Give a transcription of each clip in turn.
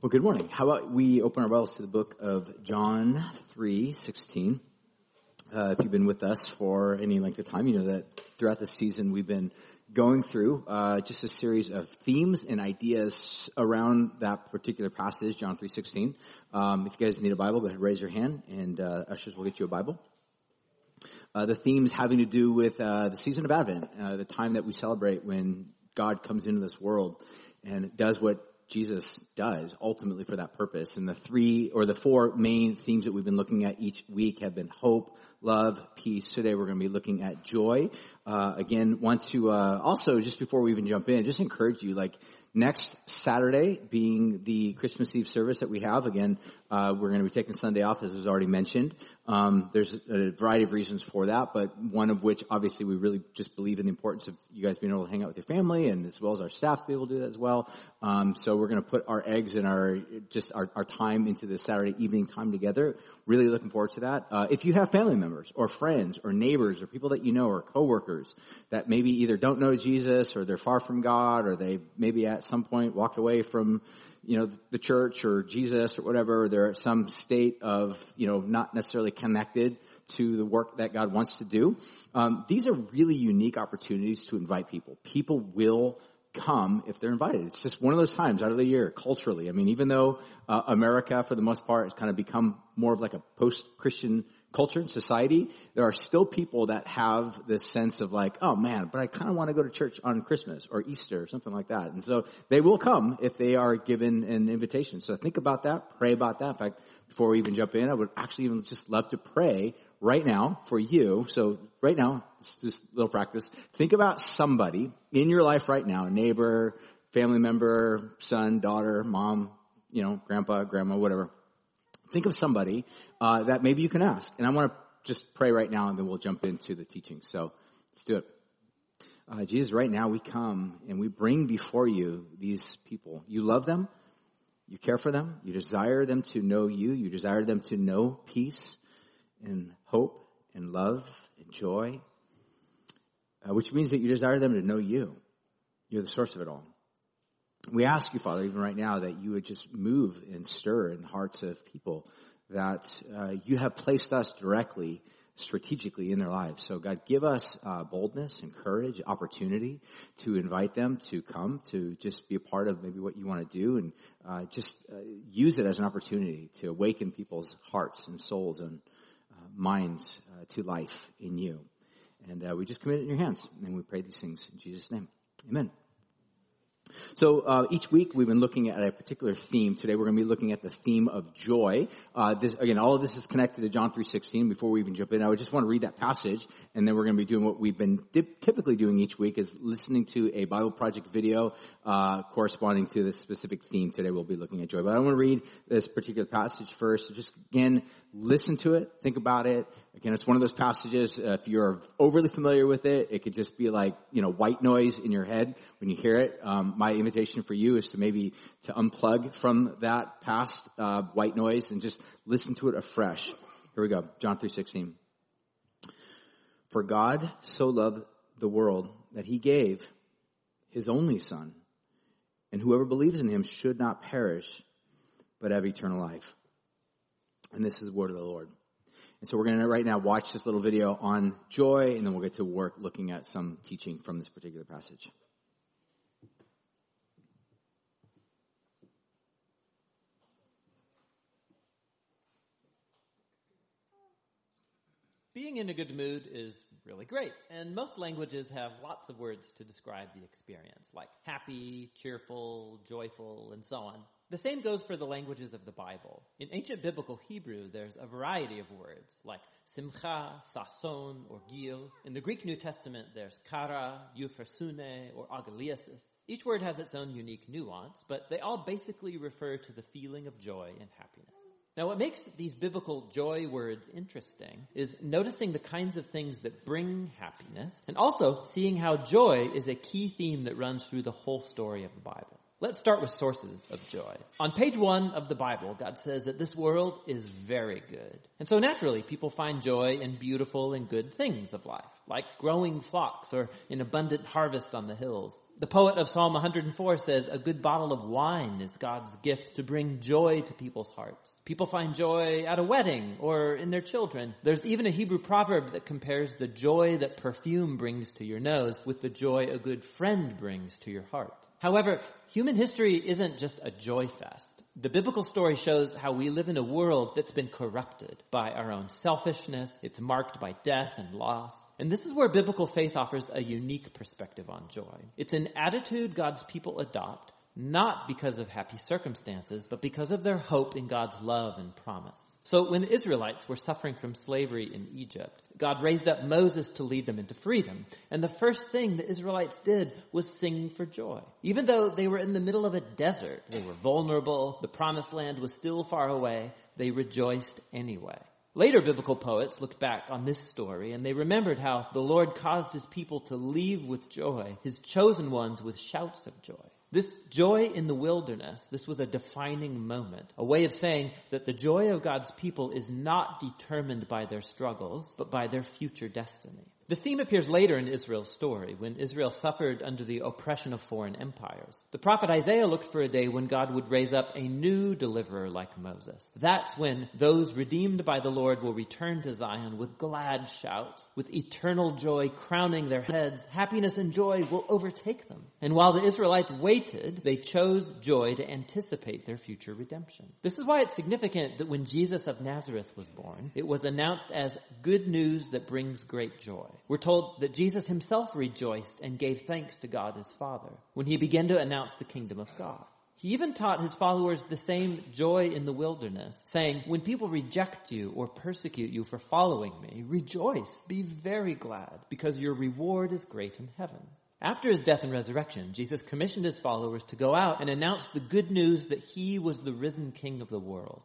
Well, good morning. How about we open our Bibles to the book of John 3, 16. Uh, if you've been with us for any length of time, you know that throughout the season we've been going through uh, just a series of themes and ideas around that particular passage, John 3.16. Um, if you guys need a Bible, go ahead and raise your hand, and uh, ushers will get you a Bible. Uh, the themes having to do with uh, the season of Advent, uh, the time that we celebrate when God comes into this world and does what Jesus does ultimately for that purpose. And the three or the four main themes that we've been looking at each week have been hope, love, peace. Today we're going to be looking at joy. Uh, again, want to uh, also just before we even jump in, just encourage you like next Saturday being the Christmas Eve service that we have. Again, uh, we're going to be taking Sunday off, as was already mentioned. Um, there's a variety of reasons for that, but one of which, obviously, we really just believe in the importance of you guys being able to hang out with your family, and as well as our staff to be able to do that as well. Um, so we're going to put our eggs and our just our, our, time into the Saturday evening time together. Really looking forward to that. Uh, if you have family members or friends or neighbors or people that you know or coworkers that maybe either don't know Jesus or they're far from God or they maybe at some point walked away from you know, the church or Jesus or whatever, they're at some state of, you know, not necessarily connected to the work that God wants to do. Um, these are really unique opportunities to invite people. People will come if they're invited. It's just one of those times out of the year culturally. I mean, even though uh, America, for the most part, has kind of become more of like a post-Christian culture and society, there are still people that have this sense of like, oh man, but I kind of want to go to church on Christmas or Easter or something like that. And so they will come if they are given an invitation. So think about that, pray about that. In fact, before we even jump in, I would actually even just love to pray right now for you. So right now, just a little practice. Think about somebody in your life right now, a neighbor, family member, son, daughter, mom, you know, grandpa, grandma, whatever think of somebody uh, that maybe you can ask. And I want to just pray right now, and then we'll jump into the teaching. So let's do it. Uh, Jesus, right now we come and we bring before you these people. You love them. You care for them. You desire them to know you. You desire them to know peace and hope and love and joy, uh, which means that you desire them to know you. You're the source of it all we ask you, Father, even right now, that you would just move and stir in the hearts of people that uh, you have placed us directly, strategically in their lives. So, God, give us uh, boldness and courage, opportunity to invite them to come, to just be a part of maybe what you want to do, and uh, just uh, use it as an opportunity to awaken people's hearts and souls and uh, minds uh, to life in you. And we just commit it in your hands, and we pray these things in Jesus' name. Amen. So uh, each week we've been looking at a particular theme. Today we're going to be looking at the theme of joy. Uh, this, again, all of this is connected to John 3.16. Before we even jump in, I would just want to read that passage, and then we're going to be doing what we've been dip, typically doing each week is listening to a Bible Project video uh, corresponding to this specific theme. Today we'll be looking at joy. But I want to read this particular passage first. Just again, listen to it, think about it. Again, it's one of those passages, uh, if you're overly familiar with it, it could just be like, you know, white noise in your head when you hear it. Um, my invitation for you is to maybe to unplug from that past uh, white noise and just listen to it afresh. Here we go, John 3.16. For God so loved the world that he gave his only son, and whoever believes in him should not perish, but have eternal life. And this is the word of the Lord. And so we're going to right now watch this little video on joy, and then we'll get to work looking at some teaching from this particular passage. Being in a good mood is really great, and most languages have lots of words to describe the experience, like happy, cheerful, joyful, and so on. The same goes for the languages of the Bible. In ancient biblical Hebrew, there's a variety of words like simcha, sason, or gil. In the Greek New Testament, there's kara, euphrosune, or agaliasis. Each word has its own unique nuance, but they all basically refer to the feeling of joy and happiness. Now, what makes these biblical joy words interesting is noticing the kinds of things that bring happiness, and also seeing how joy is a key theme that runs through the whole story of the Bible. Let's start with sources of joy. On page one of the Bible, God says that this world is very good. And so naturally, people find joy in beautiful and good things of life, like growing flocks or an abundant harvest on the hills. The poet of Psalm 104 says, a good bottle of wine is God's gift to bring joy to people's hearts. People find joy at a wedding or in their children. There's even a Hebrew proverb that compares the joy that perfume brings to your nose with the joy a good friend brings to your heart. However, human history isn't just a joy fest. The biblical story shows how we live in a world that's been corrupted by our own selfishness. It's marked by death and loss. And this is where biblical faith offers a unique perspective on joy. It's an attitude God's people adopt, not because of happy circumstances, but because of their hope in God's love and promise. So when the Israelites were suffering from slavery in Egypt, God raised up Moses to lead them into freedom. And the first thing the Israelites did was sing for joy. Even though they were in the middle of a desert, they were vulnerable, the promised land was still far away, they rejoiced anyway. Later biblical poets looked back on this story and they remembered how the Lord caused his people to leave with joy, his chosen ones with shouts of joy. This joy in the wilderness, this was a defining moment, a way of saying that the joy of God's people is not determined by their struggles, but by their future destiny. This theme appears later in Israel's story, when Israel suffered under the oppression of foreign empires. The prophet Isaiah looked for a day when God would raise up a new deliverer like Moses. That's when those redeemed by the Lord will return to Zion with glad shouts, with eternal joy crowning their heads. Happiness and joy will overtake them. And while the Israelites waited, they chose joy to anticipate their future redemption. This is why it's significant that when Jesus of Nazareth was born, it was announced as good news that brings great joy. We're told that Jesus himself rejoiced and gave thanks to God his Father when he began to announce the kingdom of God. He even taught his followers the same joy in the wilderness, saying, when people reject you or persecute you for following me, rejoice, be very glad, because your reward is great in heaven. After his death and resurrection, Jesus commissioned his followers to go out and announce the good news that he was the risen king of the world.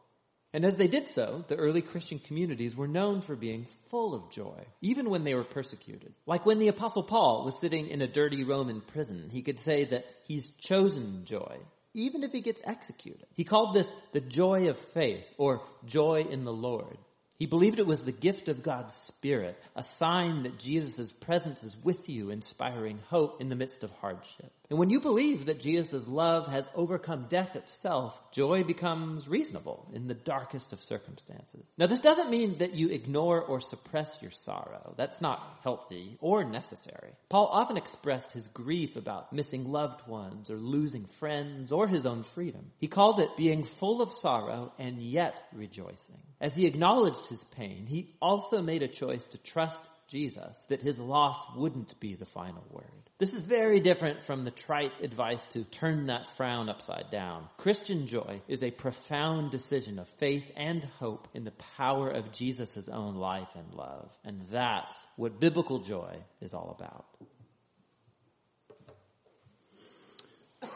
And as they did so, the early Christian communities were known for being full of joy, even when they were persecuted. Like when the apostle Paul was sitting in a dirty Roman prison, he could say that he's chosen joy, even if he gets executed. He called this the joy of faith, or joy in the Lord. He believed it was the gift of God's Spirit, a sign that Jesus' presence is with you, inspiring hope in the midst of hardship. And when you believe that Jesus' love has overcome death itself, joy becomes reasonable in the darkest of circumstances. Now this doesn't mean that you ignore or suppress your sorrow. That's not healthy or necessary. Paul often expressed his grief about missing loved ones or losing friends or his own freedom. He called it being full of sorrow and yet rejoicing. As he acknowledged his pain, he also made a choice to trust Jesus that his loss wouldn't be the final word. This is very different from the trite advice to turn that frown upside down. Christian joy is a profound decision of faith and hope in the power of Jesus' own life and love. And that's what biblical joy is all about.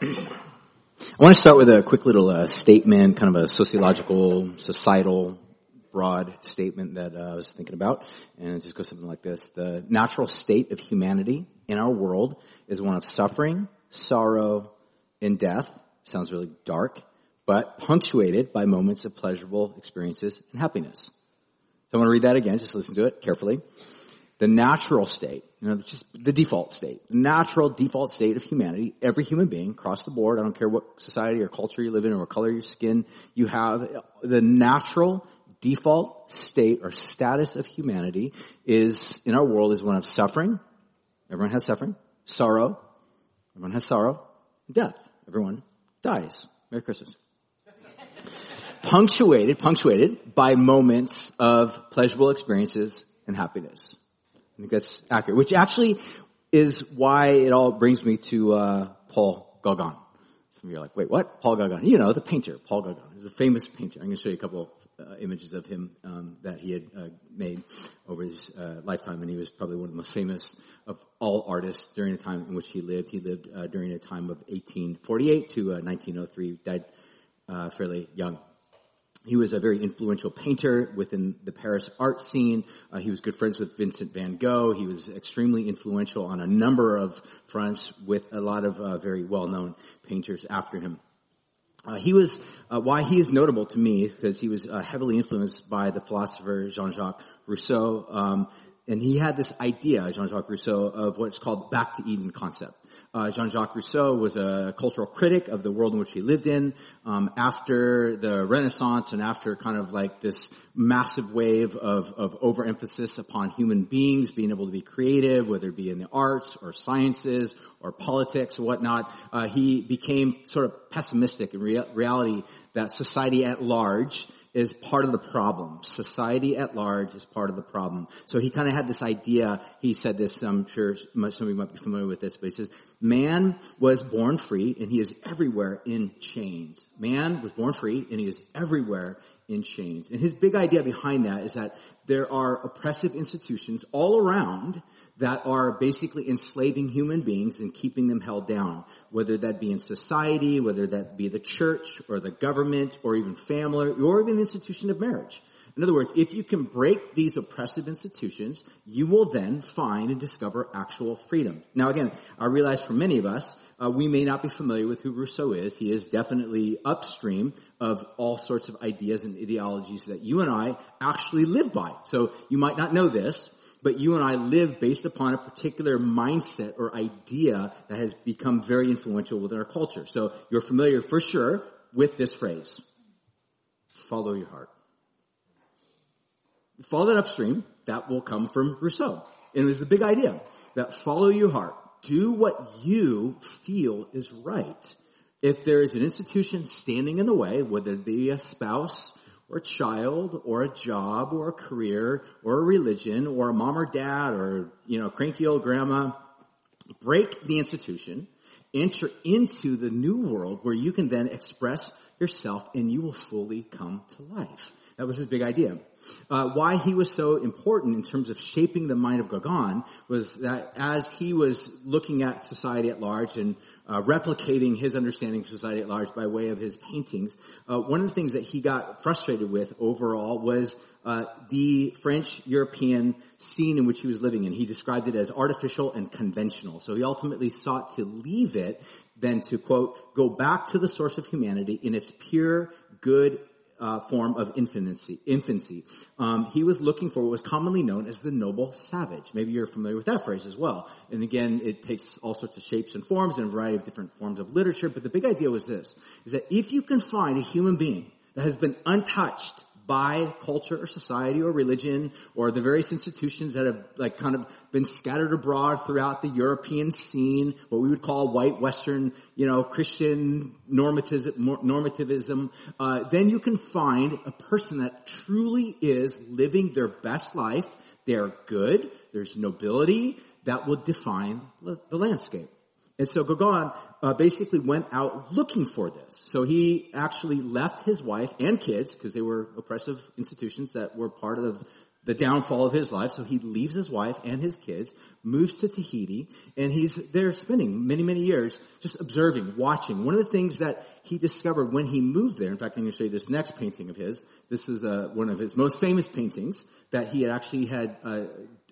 I want to start with a quick little uh, statement, kind of a sociological, societal broad statement that uh, I was thinking about, and it just goes something like this. The natural state of humanity in our world is one of suffering, sorrow, and death. Sounds really dark, but punctuated by moments of pleasurable experiences and happiness. So I want to read that again, just listen to it carefully. The natural state, you know, just the default state, the natural default state of humanity, every human being across the board, I don't care what society or culture you live in or what color your skin you have, the natural default state or status of humanity is, in our world, is one of suffering. Everyone has suffering. Sorrow. Everyone has sorrow. Death. Everyone dies. Merry Christmas. punctuated, punctuated by moments of pleasurable experiences and happiness. I think that's accurate, which actually is why it all brings me to, uh, Paul Gauguin. Some of you are like, wait, what? Paul Gauguin. You know, the painter, Paul Gauguin. He's a famous painter. I'm going to show you a couple uh, images of him um, that he had uh, made over his uh, lifetime, and he was probably one of the most famous of all artists during the time in which he lived. He lived uh, during a time of 1848 to 1903. Uh, died uh, fairly young. He was a very influential painter within the Paris art scene. he was good friends with Vincent van Gogh. He was extremely influential on a number of fronts with a lot of very well-known painters after him. Uh, he was uh, why he is notable to me because he was uh, heavily influenced by the philosopher Jean-Jacques Rousseau. Um, And he had this idea, Jean-Jacques Rousseau, of what's called back to Eden concept. Uh, Jean-Jacques Rousseau was a cultural critic of the world in which he lived in. Um, after the Renaissance and after kind of like this massive wave of, of overemphasis upon human beings being able to be creative, whether it be in the arts or sciences or politics or whatnot, uh, he became sort of pessimistic in rea- reality that society at large is part of the problem. Society at large is part of the problem. So he kind of had this idea. He said this. I'm sure some of you might be familiar with this, but he says, "Man was born free, and he is everywhere in chains. Man was born free, and he is everywhere in chains." And his big idea behind that is that there are oppressive institutions all around that are basically enslaving human beings and keeping them held down, whether that be in society, whether that be the church or the government or even family or even the institution of marriage. In other words, if you can break these oppressive institutions, you will then find and discover actual freedom. Now again, I realize for many of us, uh, we may not be familiar with who Rousseau is. He is definitely upstream of all sorts of ideas and ideologies that you and I actually live by. So you might not know this, but you and I live based upon a particular mindset or idea that has become very influential within our culture. So you're familiar for sure with this phrase. Follow your heart. Follow that upstream, that will come from Rousseau. And it was the big idea that follow your heart. Do what you feel is right. If there is an institution standing in the way, whether it be a spouse or a child or a job or a career or a religion or a mom or dad or, you know, cranky old grandma. Break the institution, enter into the new world where you can then express yourself and you will fully come to life. That was his big idea. Uh, why he was so important in terms of shaping the mind of Gauguin was that as he was looking at society at large and uh, replicating his understanding of society at large by way of his paintings, uh, one of the things that he got frustrated with overall was uh, the French European scene in which he was living in. He described it as artificial and conventional. So he ultimately sought to leave it than to quote, go back to the source of humanity in its pure, good, uh, form of infancy. Infancy. Um, he was looking for what was commonly known as the noble savage. Maybe you're familiar with that phrase as well. And again, it takes all sorts of shapes and forms and a variety of different forms of literature. But the big idea was this: is that if you can find a human being that has been untouched by culture or society or religion or the various institutions that have like kind of been scattered abroad throughout the European scene, what we would call white Western, you know, Christian normativism, normativism, uh, then you can find a person that truly is living their best life. They're good. There's nobility that will define the landscape. And so Gauguin uh, basically went out looking for this. So he actually left his wife and kids because they were oppressive institutions that were part of the downfall of his life. So he leaves his wife and his kids, moves to Tahiti, and he's there spending many, many years just observing, watching. One of the things that he discovered when he moved there, in fact, I'm going to show you this next painting of his. This is uh, one of his most famous paintings that he had actually had uh,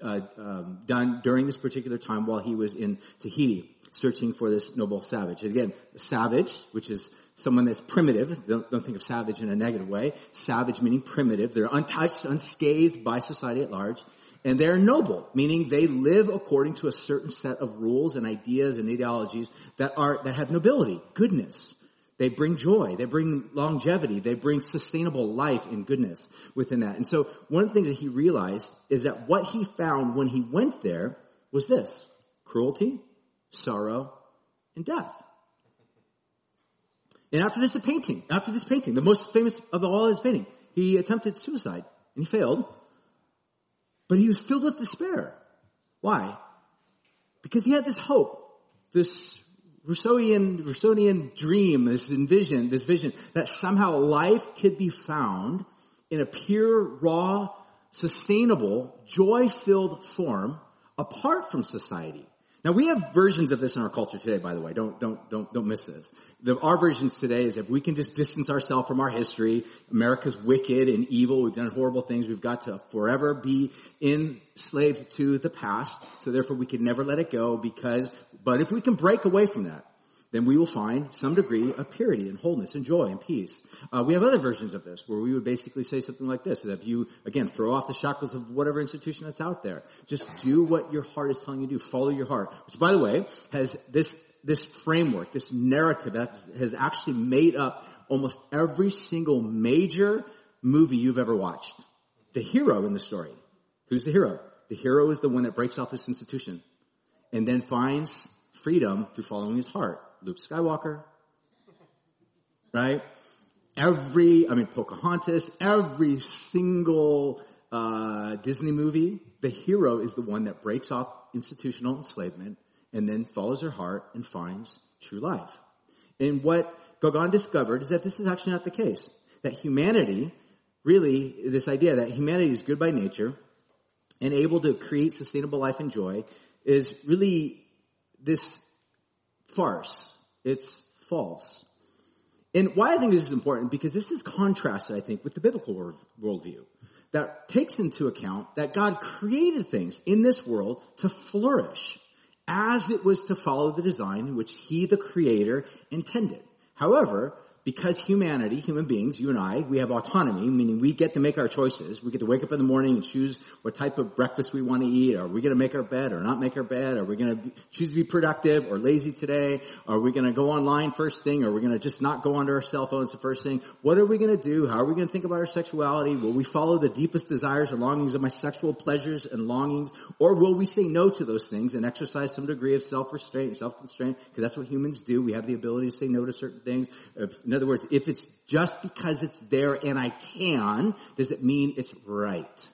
uh, um, done during this particular time while he was in Tahiti searching for this noble savage. And again, savage, which is someone that's primitive. Don't, don't, think of savage in a negative way. Savage meaning primitive. They're untouched, unscathed by society at large. And they're noble, meaning they live according to a certain set of rules and ideas and ideologies that are, that have nobility, goodness. They bring joy. They bring longevity. They bring sustainable life and goodness within that. And so one of the things that he realized is that what he found when he went there was this. Cruelty, sorrow, and death. And after this painting, after this painting, the most famous of all his painting, he attempted suicide and he failed. But he was filled with despair. Why? Because he had this hope, this Rousseauian, Rousseauian dream, this envision, this vision that somehow life could be found in a pure, raw, sustainable, joy-filled form apart from society. Now we have versions of this in our culture today, by the way. Don't, don't, don't, don't miss this. The, our versions today is if we can just distance ourselves from our history, America's wicked and evil, we've done horrible things, we've got to forever be enslaved to the past, so therefore we can never let it go because, but if we can break away from that, then we will find some degree of purity and wholeness and joy and peace. Uh, we have other versions of this where we would basically say something like this: that if you again throw off the shackles of whatever institution that's out there, just do what your heart is telling you to do. Follow your heart. Which, by the way, has this this framework, this narrative that has actually made up almost every single major movie you've ever watched. The hero in the story. Who's the hero? The hero is the one that breaks off this institution and then finds freedom through following his heart. Luke Skywalker, right? Every, I mean, Pocahontas, every single uh, Disney movie, the hero is the one that breaks off institutional enslavement and then follows her heart and finds true life. And what Gauguin discovered is that this is actually not the case. That humanity, really, this idea that humanity is good by nature and able to create sustainable life and joy is really this farce. It's false. And why I think this is important, because this is contrasted, I think, with the biblical worldview that takes into account that God created things in this world to flourish as it was to follow the design which He, the Creator, intended. However, because humanity, human beings, you and I, we have autonomy, meaning we get to make our choices. We get to wake up in the morning and choose what type of breakfast we want to eat. Are we going to make our bed or not make our bed? Are we going to choose to be productive or lazy today? Are we going to go online first thing? Are we going to just not go onto our cell phones the first thing? What are we going to do? How are we going to think about our sexuality? Will we follow the deepest desires and longings of my sexual pleasures and longings? Or will we say no to those things and exercise some degree of self-restraint and self-constraint? Because that's what humans do. We have the ability to say no to certain things. If, other words, if it's just because it's there and I can, does it mean it's right?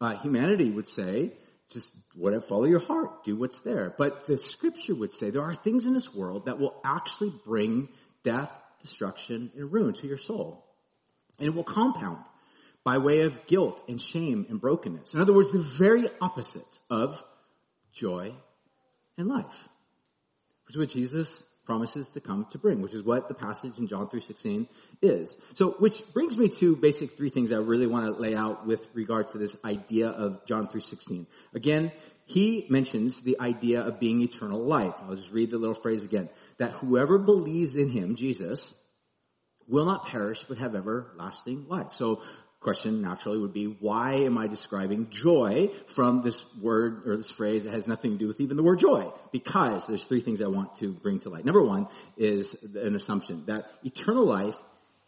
Uh, humanity would say, just whatever, follow your heart, do what's there. But the scripture would say there are things in this world that will actually bring death, destruction, and ruin to your soul. And it will compound by way of guilt and shame and brokenness. In other words, the very opposite of joy and life. Which is what Jesus promises to come to bring, which is what the passage in John 3.16 is. So, which brings me to basic three things I really want to lay out with regard to this idea of John 3.16. Again, he mentions the idea of being eternal life. I'll just read the little phrase again. That whoever believes in him, Jesus, will not perish but have everlasting life. So question naturally would be, why am I describing joy from this word or this phrase that has nothing to do with even the word joy? Because there's three things I want to bring to light. Number one is an assumption that eternal life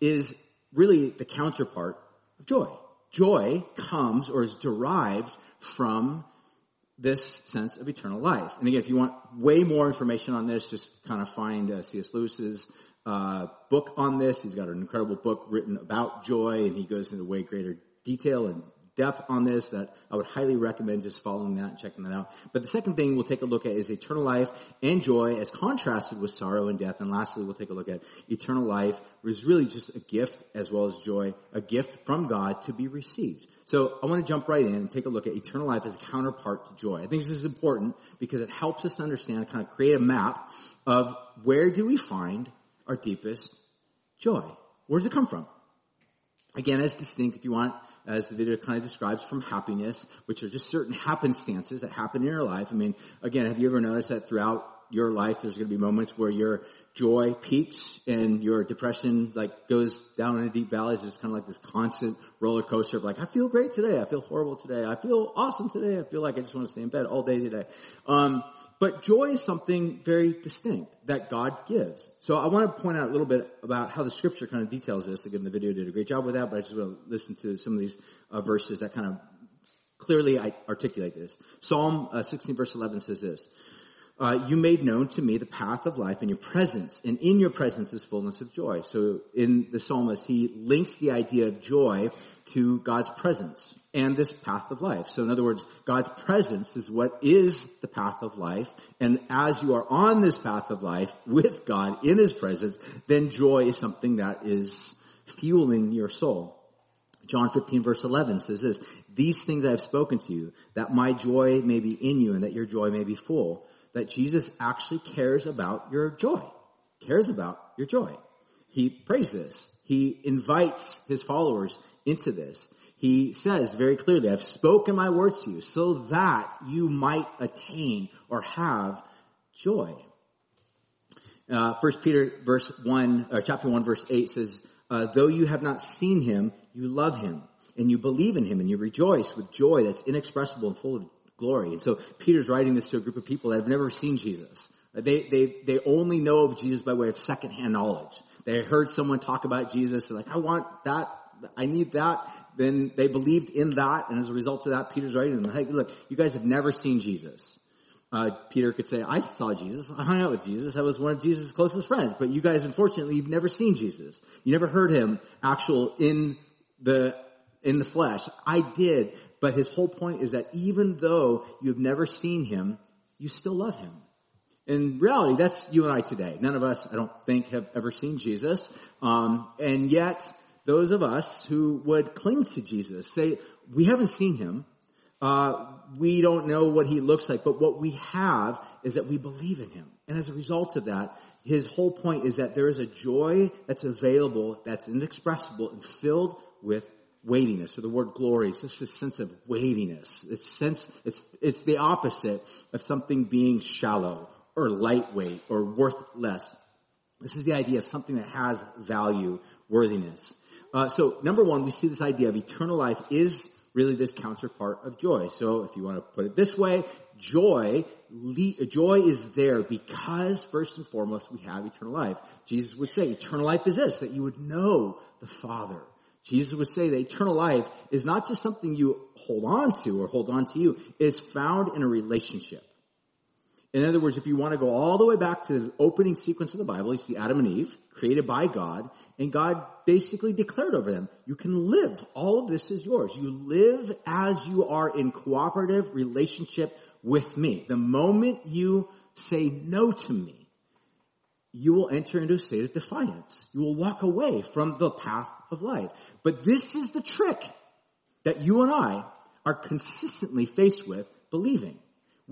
is really the counterpart of joy. Joy comes or is derived from this sense of eternal life. And again, if you want way more information on this, just kind of find uh, C.S. Lewis's uh, book on this. He's got an incredible book written about joy, and he goes into way greater detail and depth on this that I would highly recommend just following that and checking that out. But the second thing we'll take a look at is eternal life and joy as contrasted with sorrow and death. And lastly, we'll take a look at eternal life, is really just a gift as well as joy, a gift from God to be received. So I want to jump right in and take a look at eternal life as a counterpart to joy. I think this is important because it helps us to understand, kind of create a map of where do we find our deepest joy. Where does it come from? Again, as distinct, if you want, as the video kind of describes, from happiness, which are just certain happenstances that happen in your life. I mean, again, have you ever noticed that throughout your life, there's going to be moments where your joy peaks and your depression like goes down in deep valleys. It's kind of like this constant roller coaster of like, I feel great today. I feel horrible today. I feel awesome today. I feel like I just want to stay in bed all day today. Um, but joy is something very distinct that God gives. So I want to point out a little bit about how the scripture kind of details this. Again, the video did a great job with that, but I just want to listen to some of these uh, verses that kind of clearly articulate this. Psalm uh, 16 verse 11 says this, uh, you made known to me the path of life in your presence, and in your presence is fullness of joy. So in the psalmist, he links the idea of joy to God's presence and this path of life. So in other words, God's presence is what is the path of life, and as you are on this path of life with God in His presence, then joy is something that is fueling your soul. John 15 verse 11 says this, these things I have spoken to you, that my joy may be in you and that your joy may be full that Jesus actually cares about your joy, cares about your joy. He prays this. He invites his followers into this. He says very clearly, I've spoken my words to you so that you might attain or have joy. Uh, First Peter verse one, or chapter one, verse eight says, uh, "Though you have not seen him, you love him, and you believe in him, and you rejoice with joy that's inexpressible and full of glory." And so Peter's writing this to a group of people that have never seen Jesus. They they they only know of Jesus by way of secondhand knowledge. They heard someone talk about Jesus. They're like, "I want that. I need that." Then they believed in that, and as a result of that, Peter's writing them, "Hey, look, you guys have never seen Jesus." uh, Peter could say, I saw Jesus. I hung out with Jesus. I was one of Jesus' closest friends. But you guys, unfortunately, you've never seen Jesus. You never heard him actual in the, in the flesh. I did. But his whole point is that even though you've never seen him, you still love him. In reality, that's you and I today. None of us, I don't think, have ever seen Jesus. Um, and yet, those of us who would cling to Jesus say, we haven't seen him, uh, we don't know what he looks like, but what we have is that we believe in him. And as a result of that, his whole point is that there is a joy that's available, that's inexpressible and filled with weightiness, or the word glory. It's just a sense of weightiness. It's sense, it's, it's the opposite of something being shallow or lightweight or worthless. This is the idea of something that has value, worthiness. Uh, so number one, we see this idea of eternal life is really this counterpart of joy. So if you want to put it this way, joy, joy is there because first and foremost we have eternal life. Jesus would say eternal life is this, that you would know the Father. Jesus would say that eternal life is not just something you hold on to or hold on to you. It's found in a relationship. In other words, if you want to go all the way back to the opening sequence of the Bible, you see Adam and Eve, created by God, and God basically declared over them, you can live. All of this is yours. You live as you are in cooperative relationship with me. The moment you say no to me, you will enter into a state of defiance. You will walk away from the path of life. But this is the trick that you and I are consistently faced with believing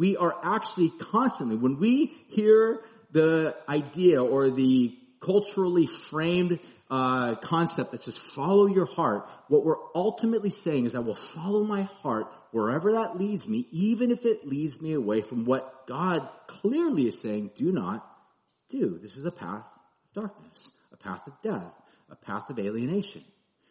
we are actually constantly, when we hear the idea or the culturally framed uh, concept that says follow your heart, what we're ultimately saying is I will follow my heart wherever that leads me, even if it leads me away from what God clearly is saying, do not do. This is a path of darkness, a path of death, a path of alienation.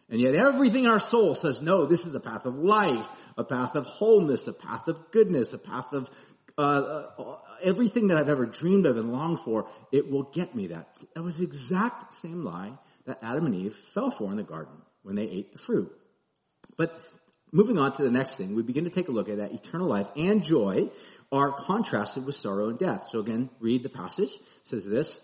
And yet everything in our soul says, no, this is a path of life, a path of wholeness, a path of goodness, a path of uh, uh, everything that I've ever dreamed of and longed for. It will get me that. That was the exact same lie that Adam and Eve fell for in the garden when they ate the fruit. But moving on to the next thing, we begin to take a look at that eternal life and joy are contrasted with sorrow and death. So again, read the passage. It says this,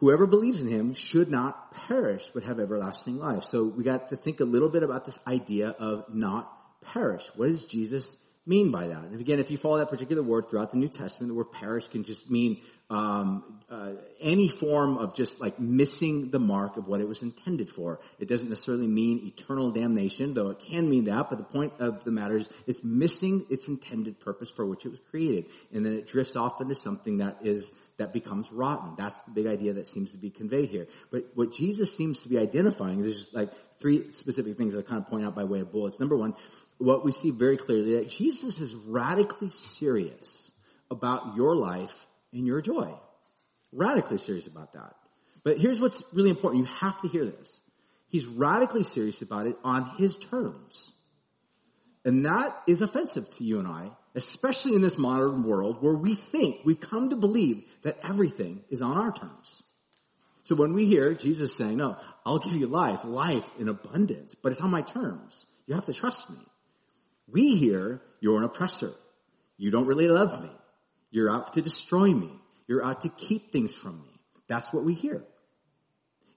whoever believes in him should not perish, but have everlasting life. So we got to think a little bit about this idea of not perish. What does Jesus mean by that? And again, if you follow that particular word throughout the New Testament, the word perish can just mean um, uh, any form of just like missing the mark of what it was intended for. It doesn't necessarily mean eternal damnation, though it can mean that. But the point of the matter is, it's missing its intended purpose for which it was created, and then it drifts off into something that is that becomes rotten. That's the big idea that seems to be conveyed here. But what Jesus seems to be identifying, there's just like three specific things I kind of point out by way of bullets. Number one, what we see very clearly that Jesus is radically serious about your life and your joy. Radically serious about that. But here's what's really important. You have to hear this. He's radically serious about it on his terms. And that is offensive to you and I, especially in this modern world where we think, we've come to believe that everything is on our terms. So when we hear Jesus saying, no, I'll give you life, life in abundance, but it's on my terms. You have to trust me. We hear, you're an oppressor. You don't really love me. You're out to destroy me. You're out to keep things from me. That's what we hear.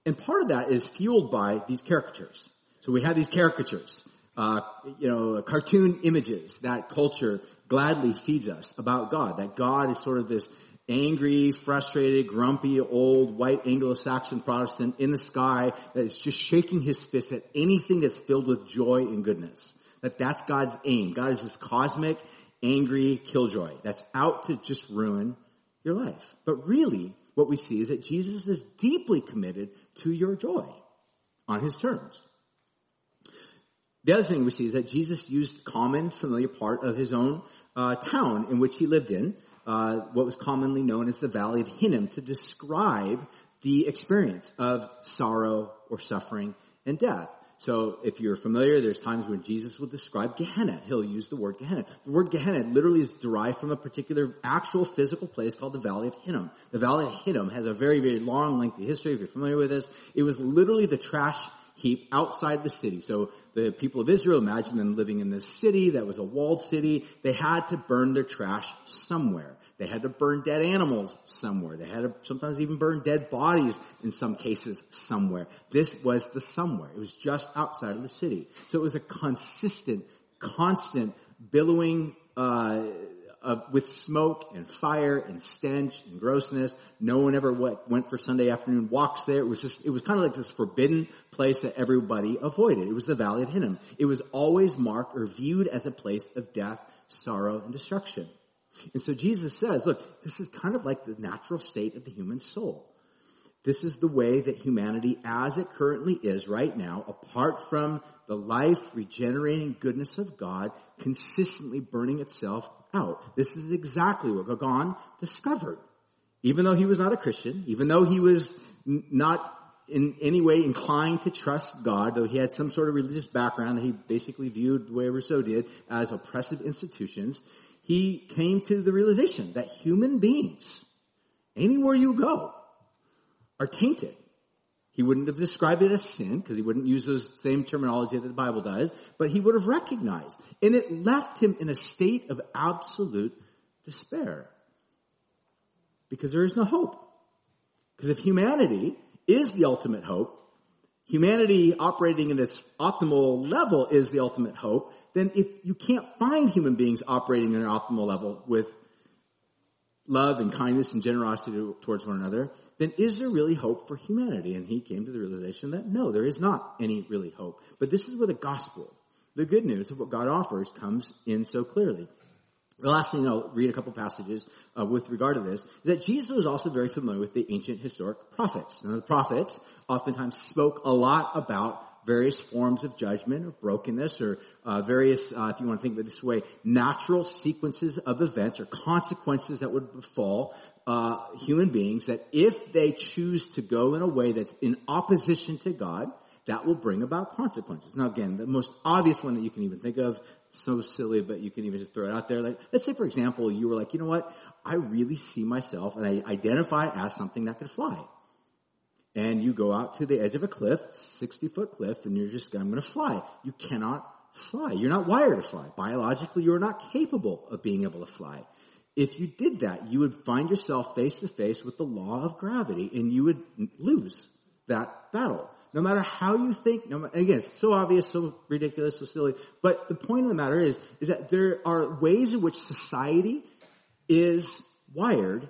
And part of that is fueled by these caricatures. So we have these caricatures, uh, you know, cartoon images that culture gladly feeds us about God. That God is sort of this angry, frustrated, grumpy, old, white Anglo-Saxon Protestant in the sky that is just shaking his fist at anything that's filled with joy and goodness. That that's God's aim. God is this cosmic, angry killjoy that's out to just ruin your life. But really, what we see is that Jesus is deeply committed to your joy on his terms. The other thing we see is that Jesus used common, familiar part of his own uh, town in which he lived in uh, what was commonly known as the Valley of Hinnom to describe the experience of sorrow or suffering and death. So if you're familiar, there's times when Jesus will describe Gehenna. He'll use the word Gehenna. The word Gehenna literally is derived from a particular actual physical place called the Valley of Hinnom. The Valley of Hinnom has a very, very long, lengthy history. If you're familiar with this, it was literally the trash heap outside the city. So the people of Israel, imagine them living in this city that was a walled city. They had to burn their trash somewhere. They had to burn dead animals somewhere. They had to sometimes even burn dead bodies in some cases somewhere. This was the somewhere. It was just outside of the city. So it was a consistent, constant billowing, uh, Uh, with smoke and fire and stench and grossness. No one ever went, went for Sunday afternoon walks there. It was just, it was kind of like this forbidden place that everybody avoided. It was the Valley of Hinnom. It was always marked or viewed as a place of death, sorrow, and destruction. And so Jesus says, look, this is kind of like the natural state of the human soul. This is the way that humanity as it currently is right now, apart from the life regenerating goodness of God, consistently burning itself out. This is exactly what Gauguin discovered. Even though he was not a Christian, even though he was not in any way inclined to trust God, though he had some sort of religious background that he basically viewed the way Rousseau did as oppressive institutions, he came to the realization that human beings, anywhere you go, are tainted. He wouldn't have described it as sin because he wouldn't use those same terminology that the Bible does, but he would have recognized. And it left him in a state of absolute despair. Because there is no hope. Because if humanity is the ultimate hope, humanity operating in its optimal level is the ultimate hope, then if you can't find human beings operating in an optimal level with love and kindness and generosity towards one another, then is there really hope for humanity? And he came to the realization that no, there is not any really hope. But this is where the gospel, the good news of what God offers comes in so clearly. The last thing I'll read a couple passages uh, with regard to this is that Jesus was also very familiar with the ancient historic prophets. Now the prophets oftentimes spoke a lot about various forms of judgment or brokenness or uh, various, uh, if you want to think of it this way, natural sequences of events or consequences that would befall uh, human beings that if they choose to go in a way that's in opposition to God, that will bring about consequences. Now again, the most obvious one that you can even think of, so silly, but you can even just throw it out there. Like, let's say for example, you were like, you know what? I really see myself and I identify as something that could fly and you go out to the edge of a cliff, 60 foot cliff, and you're just, I'm to fly. You cannot fly. You're not wired to fly. Biologically, you're not capable of being able to fly. If you did that, you would find yourself face to face with the law of gravity and you would lose that battle. No matter how you think, no, again, it's so obvious, so ridiculous, so silly, but the point of the matter is, is that there are ways in which society is wired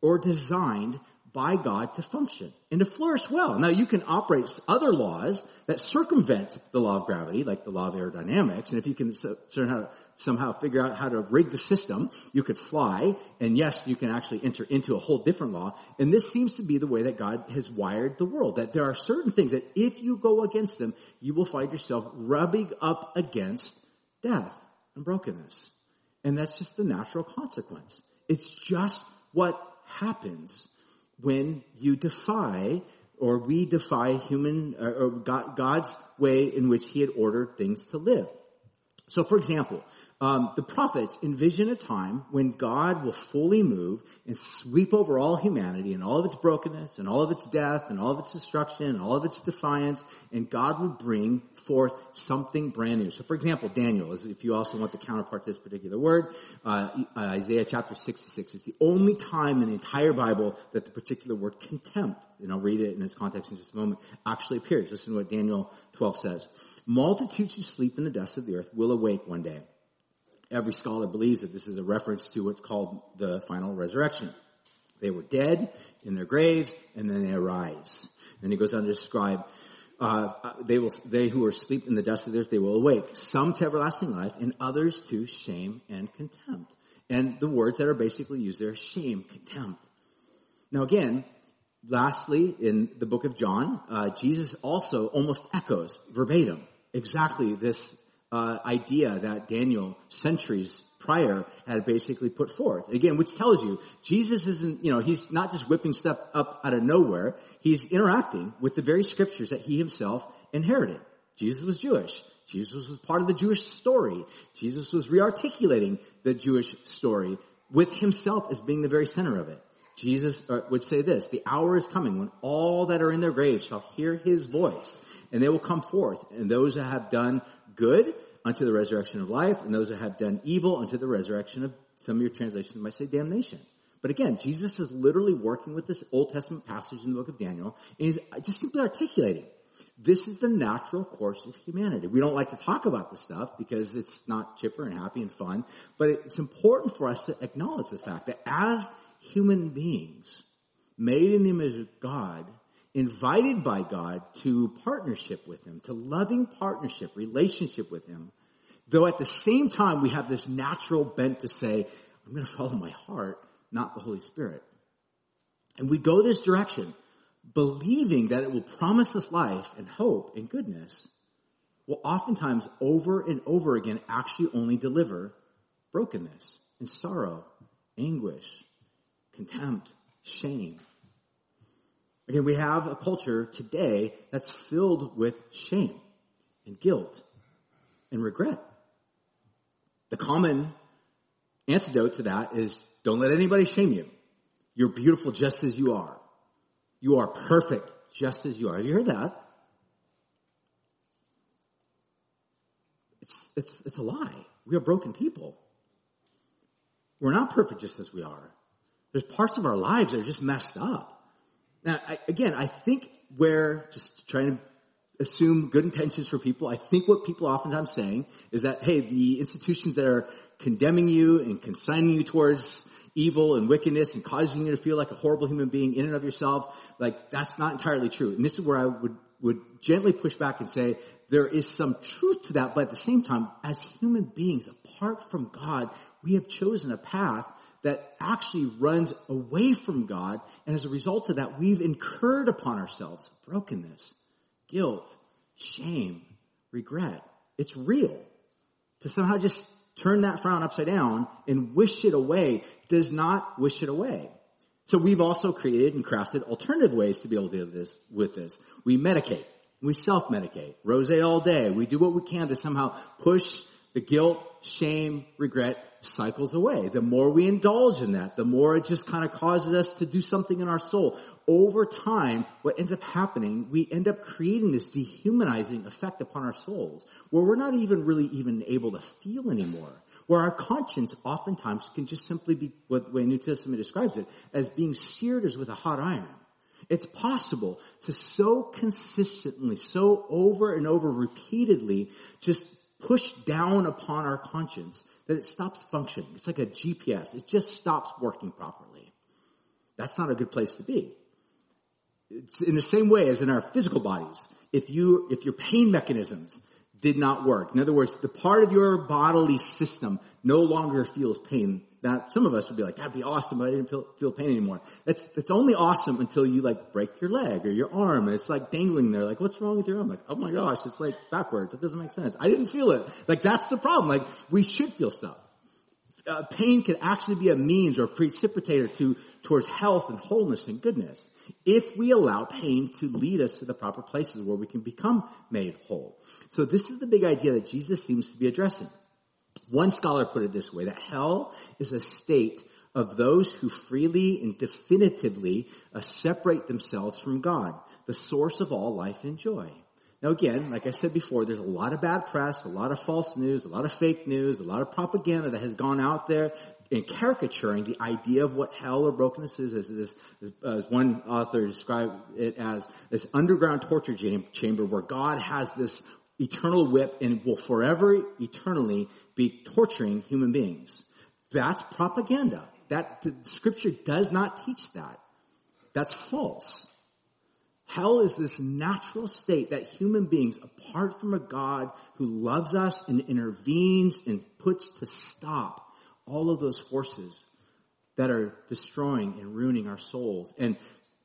or designed by God to function and to flourish well. Now you can operate other laws that circumvent the law of gravity, like the law of aerodynamics, and if you can somehow, somehow figure out how to rig the system, you could fly, and yes, you can actually enter into a whole different law, and this seems to be the way that God has wired the world, that there are certain things that if you go against them, you will find yourself rubbing up against death and brokenness. And that's just the natural consequence. It's just what happens when you defy or we defy human uh, or God's way in which he had ordered things to live. So for example, um, the prophets envision a time when God will fully move and sweep over all humanity and all of its brokenness and all of its death and all of its destruction and all of its defiance, and God will bring forth something brand new. So, for example, Daniel, if you also want the counterpart to this particular word, uh, Isaiah chapter 66 is the only time in the entire Bible that the particular word contempt, and I'll read it in its context in just a moment, actually appears. Listen to what Daniel 12 says. Multitudes who sleep in the dust of the earth will awake one day every scholar believes that this is a reference to what's called the final resurrection. They were dead in their graves, and then they arise. Then he goes on to describe, uh, they will, they who are asleep in the dust of the earth, they will awake. Some to everlasting life, and others to shame and contempt. And the words that are basically used there, are shame, contempt. Now again, lastly, in the book of John, uh, Jesus also almost echoes verbatim exactly this uh, idea that Daniel centuries prior had basically put forth. Again, which tells you Jesus isn't, you know, he's not just whipping stuff up out of nowhere. He's interacting with the very scriptures that he himself inherited. Jesus was Jewish. Jesus was part of the Jewish story. Jesus was rearticulating the Jewish story with himself as being the very center of it. Jesus uh, would say this, the hour is coming when all that are in their graves shall hear his voice and they will come forth and those that have done good unto the resurrection of life and those that have done evil unto the resurrection of some of your translations might say damnation. But again, Jesus is literally working with this Old Testament passage in the book of Daniel and he's just simply articulating this is the natural course of humanity. We don't like to talk about this stuff because it's not chipper and happy and fun, but it's important for us to acknowledge the fact that as human beings, made in the image of God, invited by God to partnership with Him, to loving partnership, relationship with Him, though at the same time we have this natural bent to say, I'm going to follow my heart, not the Holy Spirit. And we go this direction believing that it will promise us life and hope and goodness, will oftentimes over and over again actually only deliver brokenness and sorrow, anguish, contempt, shame. Again, we have a culture today that's filled with shame and guilt and regret. The common antidote to that is don't let anybody shame you. You're beautiful just as you are. You are perfect just as you are. Have you heard that? It's, it's, it's a lie. We are broken people. We're not perfect just as we are. There's parts of our lives that are just messed up. Now, I, again, I think we're just trying to assume good intentions for people. I think what people oftentimes saying is that, hey, the institutions that are condemning you and consigning you towards evil and wickedness and causing you to feel like a horrible human being in and of yourself, like that's not entirely true. And this is where I would, would gently push back and say there is some truth to that, but at the same time, as human beings, apart from God, we have chosen a path that actually runs away from God, and as a result of that, we've incurred upon ourselves brokenness, guilt, shame, regret. It's real. To somehow just turn that frown upside down and wish it away does not wish it away. So we've also created and crafted alternative ways to be able to do this with this. We medicate. We self-medicate. Rose all day. We do what we can to somehow push the guilt, shame, regret cycles away. The more we indulge in that, the more it just kind of causes us to do something in our soul. Over time, what ends up happening, we end up creating this dehumanizing effect upon our souls, where we're not even really even able to feel anymore. Where our conscience oftentimes can just simply be, what the way New Testament describes it, as being seared as with a hot iron. It's possible to so consistently, so over and over repeatedly, just push down upon our conscience that it stops functioning. It's like a GPS. It just stops working properly. That's not a good place to be. It's in the same way as in our physical bodies. If you, if your pain mechanisms did not work, in other words, the part of your bodily system no longer feels pain, now, some of us would be like, that'd be awesome, but I didn't feel, feel pain anymore. That's, that's only awesome until you like break your leg or your arm and it's like dangling there. Like, what's wrong with your arm? Like, oh my gosh, it's like backwards. It doesn't make sense. I didn't feel it. Like, that's the problem. Like, we should feel stuff. Uh, pain can actually be a means or a precipitator to, towards health and wholeness and goodness. If we allow pain to lead us to the proper places where we can become made whole. So this is the big idea that Jesus seems to be addressing. One scholar put it this way, that hell is a state of those who freely and definitively uh, separate themselves from God, the source of all life and joy. Now again, like I said before, there's a lot of bad press, a lot of false news, a lot of fake news, a lot of propaganda that has gone out there in caricaturing the idea of what hell or brokenness is, as, this, as, uh, as one author described it as this underground torture chamber where God has this eternal whip and will forever, eternally be torturing human beings. That's propaganda. That the scripture does not teach that. That's false. Hell is this natural state that human beings, apart from a God who loves us and intervenes and puts to stop all of those forces that are destroying and ruining our souls. And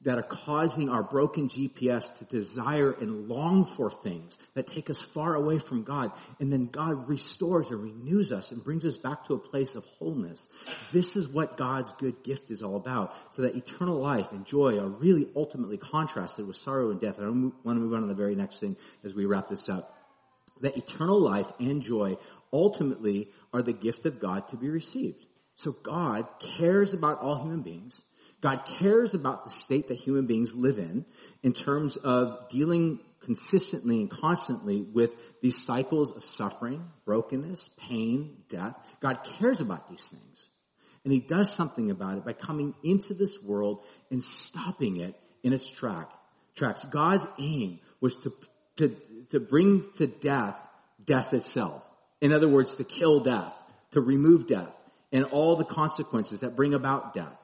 that are causing our broken GPS to desire and long for things that take us far away from God. And then God restores and renews us and brings us back to a place of wholeness. This is what God's good gift is all about. So that eternal life and joy are really ultimately contrasted with sorrow and death. And I want to move on to the very next thing as we wrap this up. That eternal life and joy ultimately are the gift of God to be received. So God cares about all human beings. God cares about the state that human beings live in in terms of dealing consistently and constantly with these cycles of suffering, brokenness, pain, death. God cares about these things. And he does something about it by coming into this world and stopping it in its track, tracks. God's aim was to, to, to bring to death death itself. In other words, to kill death, to remove death and all the consequences that bring about death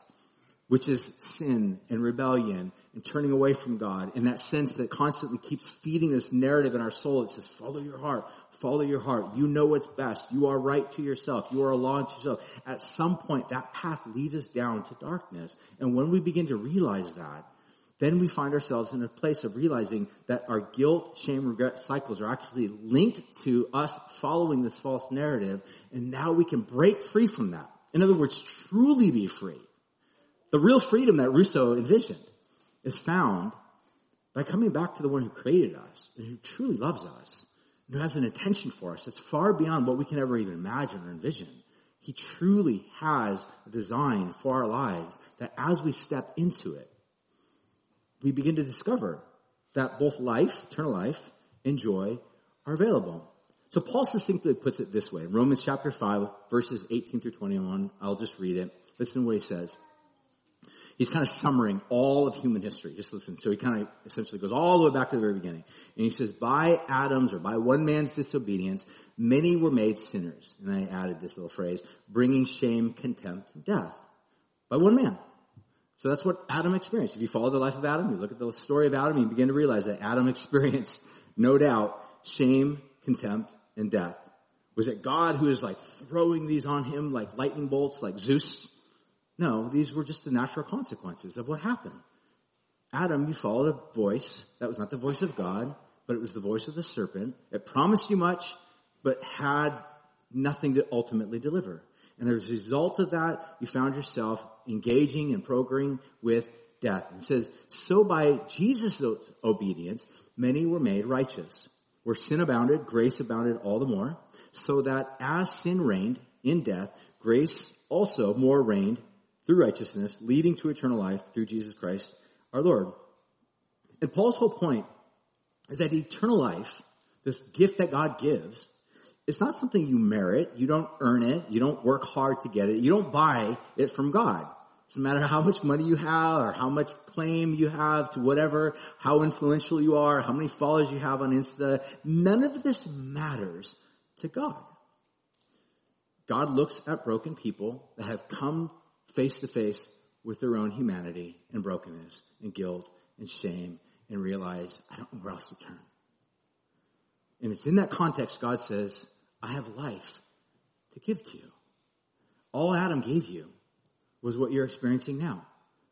which is sin and rebellion and turning away from God in that sense that constantly keeps feeding this narrative in our soul. It says, follow your heart, follow your heart. You know what's best. You are right to yourself. You are a law to yourself. At some point, that path leads us down to darkness. And when we begin to realize that, then we find ourselves in a place of realizing that our guilt, shame, regret cycles are actually linked to us following this false narrative. And now we can break free from that. In other words, truly be free the real freedom that Rousseau envisioned is found by coming back to the one who created us and who truly loves us and who has an intention for us that's far beyond what we can ever even imagine or envision. He truly has a design for our lives that as we step into it, we begin to discover that both life, eternal life, and joy are available. So Paul succinctly puts it this way. Romans chapter 5, verses 18 through 21. I'll just read it. Listen to what he says he's kind of summarizing all of human history. Just listen. So he kind of essentially goes all the way back to the very beginning. And he says, by Adam's or by one man's disobedience, many were made sinners. And I added this little phrase, bringing shame, contempt, and death. By one man. So that's what Adam experienced. If you follow the life of Adam, you look at the story of Adam, you begin to realize that Adam experienced, no doubt, shame, contempt, and death. Was it God who is like throwing these on him like lightning bolts, like Zeus? No, these were just the natural consequences of what happened. Adam, you followed a voice that was not the voice of God, but it was the voice of the serpent. It promised you much, but had nothing to ultimately deliver. And as a result of that, you found yourself engaging and programming with death. It says, so by Jesus' obedience, many were made righteous. Where sin abounded, grace abounded all the more, so that as sin reigned in death, grace also more reigned through righteousness, leading to eternal life through Jesus Christ our Lord. And Paul's whole point is that eternal life, this gift that God gives, it's not something you merit. You don't earn it. You don't work hard to get it. You don't buy it from God. It doesn't matter how much money you have or how much claim you have to whatever, how influential you are, how many followers you have on Insta. None of this matters to God. God looks at broken people that have come face to face with their own humanity and brokenness and guilt and shame and realize, I don't know where else to turn. And it's in that context God says, I have life to give to you. All Adam gave you was what you're experiencing now.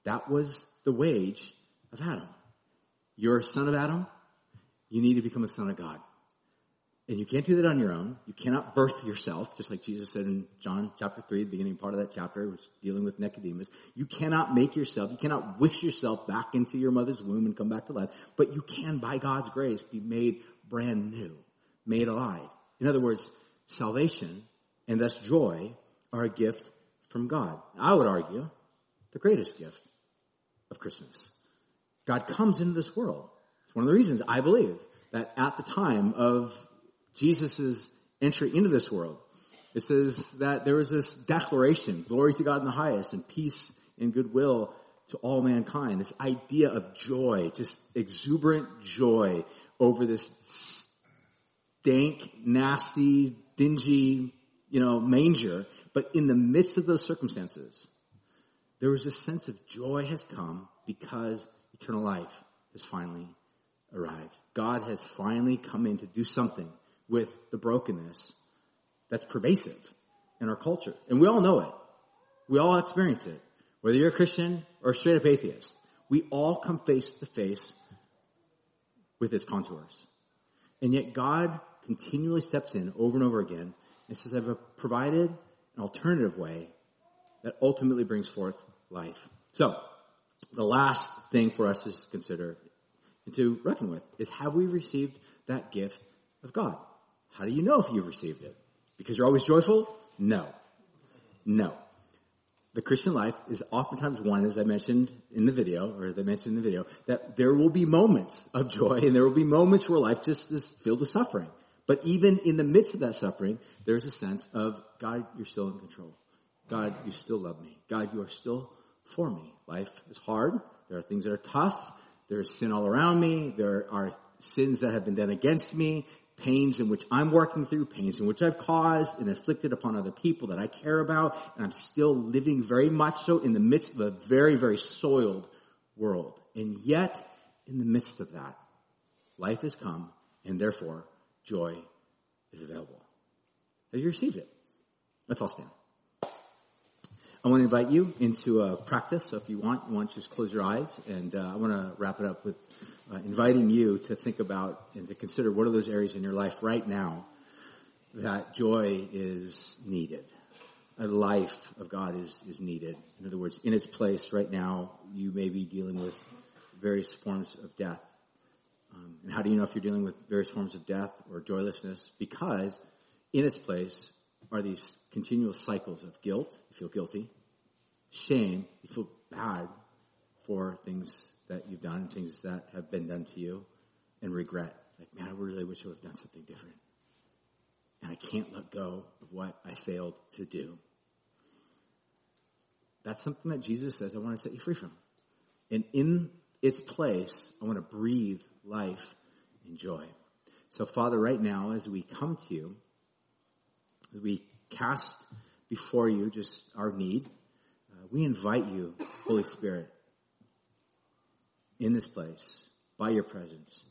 That was the wage of Adam. You're a son of Adam. You need to become a son of God. And you can't do that on your own. You cannot birth yourself, just like Jesus said in John chapter 3, the beginning part of that chapter, which was dealing with Nicodemus. You cannot make yourself, you cannot wish yourself back into your mother's womb and come back to life, but you can, by God's grace, be made brand new, made alive. In other words, salvation and thus joy are a gift from God. I would argue the greatest gift of Christmas. God comes into this world. It's one of the reasons I believe that at the time of Jesus' entry into this world. It says that there was this declaration, glory to God in the highest and peace and goodwill to all mankind. This idea of joy, just exuberant joy over this dank, nasty, dingy, you know, manger. But in the midst of those circumstances, there was a sense of joy has come because eternal life has finally arrived. God has finally come in to do something with the brokenness that's pervasive in our culture. And we all know it. We all experience it. Whether you're a Christian or a straight up atheist, We all come face to face with its contours. And yet God continually steps in over and over again and says, I've provided an alternative way that ultimately brings forth life. So, the last thing for us to consider and to reckon with is have we received that gift of God? How do you know if you've received it? Because you're always joyful? No. No. The Christian life is oftentimes one, as I mentioned in the video, or I mentioned in the video, that there will be moments of joy and there will be moments where life just is filled with suffering. But even in the midst of that suffering, there's a sense of, God, you're still in control. God, you still love me. God, you are still for me. Life is hard. There are things that are tough. There's sin all around me. There are sins that have been done against me pains in which I'm working through, pains in which I've caused and inflicted upon other people that I care about, and I'm still living very much so in the midst of a very, very soiled world. And yet, in the midst of that, life has come, and therefore, joy is available. Have you received it? Let's all stand. I want to invite you into a practice. So if you want, you want to just close your eyes, and uh, I want to wrap it up with uh, inviting you to think about and to consider what are those areas in your life right now that joy is needed. A life of God is, is needed. In other words, in its place right now, you may be dealing with various forms of death. Um, and how do you know if you're dealing with various forms of death or joylessness? Because in its place are these continual cycles of guilt, you feel guilty, shame, you feel bad for things that you've done, things that have been done to you, and regret. Like, man, I really wish I would have done something different. And I can't let go of what I failed to do. That's something that Jesus says I want to set you free from. And in its place, I want to breathe life and joy. So Father, right now, as we come to you, we cast before you just our need, uh, we invite you, Holy Spirit, in this place by your presence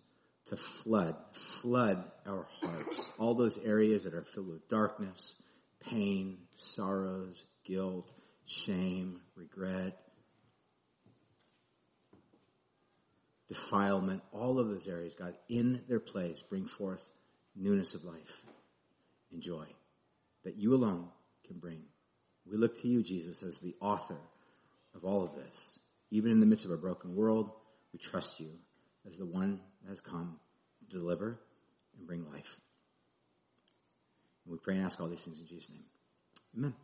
to flood, flood our hearts. All those areas that are filled with darkness, pain, sorrows, guilt, shame, regret, defilement, all of those areas, God, in their place, bring forth newness of life and joy that you alone can bring. We look to you, Jesus, as the author of all of this. Even in the midst of a broken world, we trust you as the one that has come to deliver and bring life. And we pray and ask all these things in Jesus' name. Amen.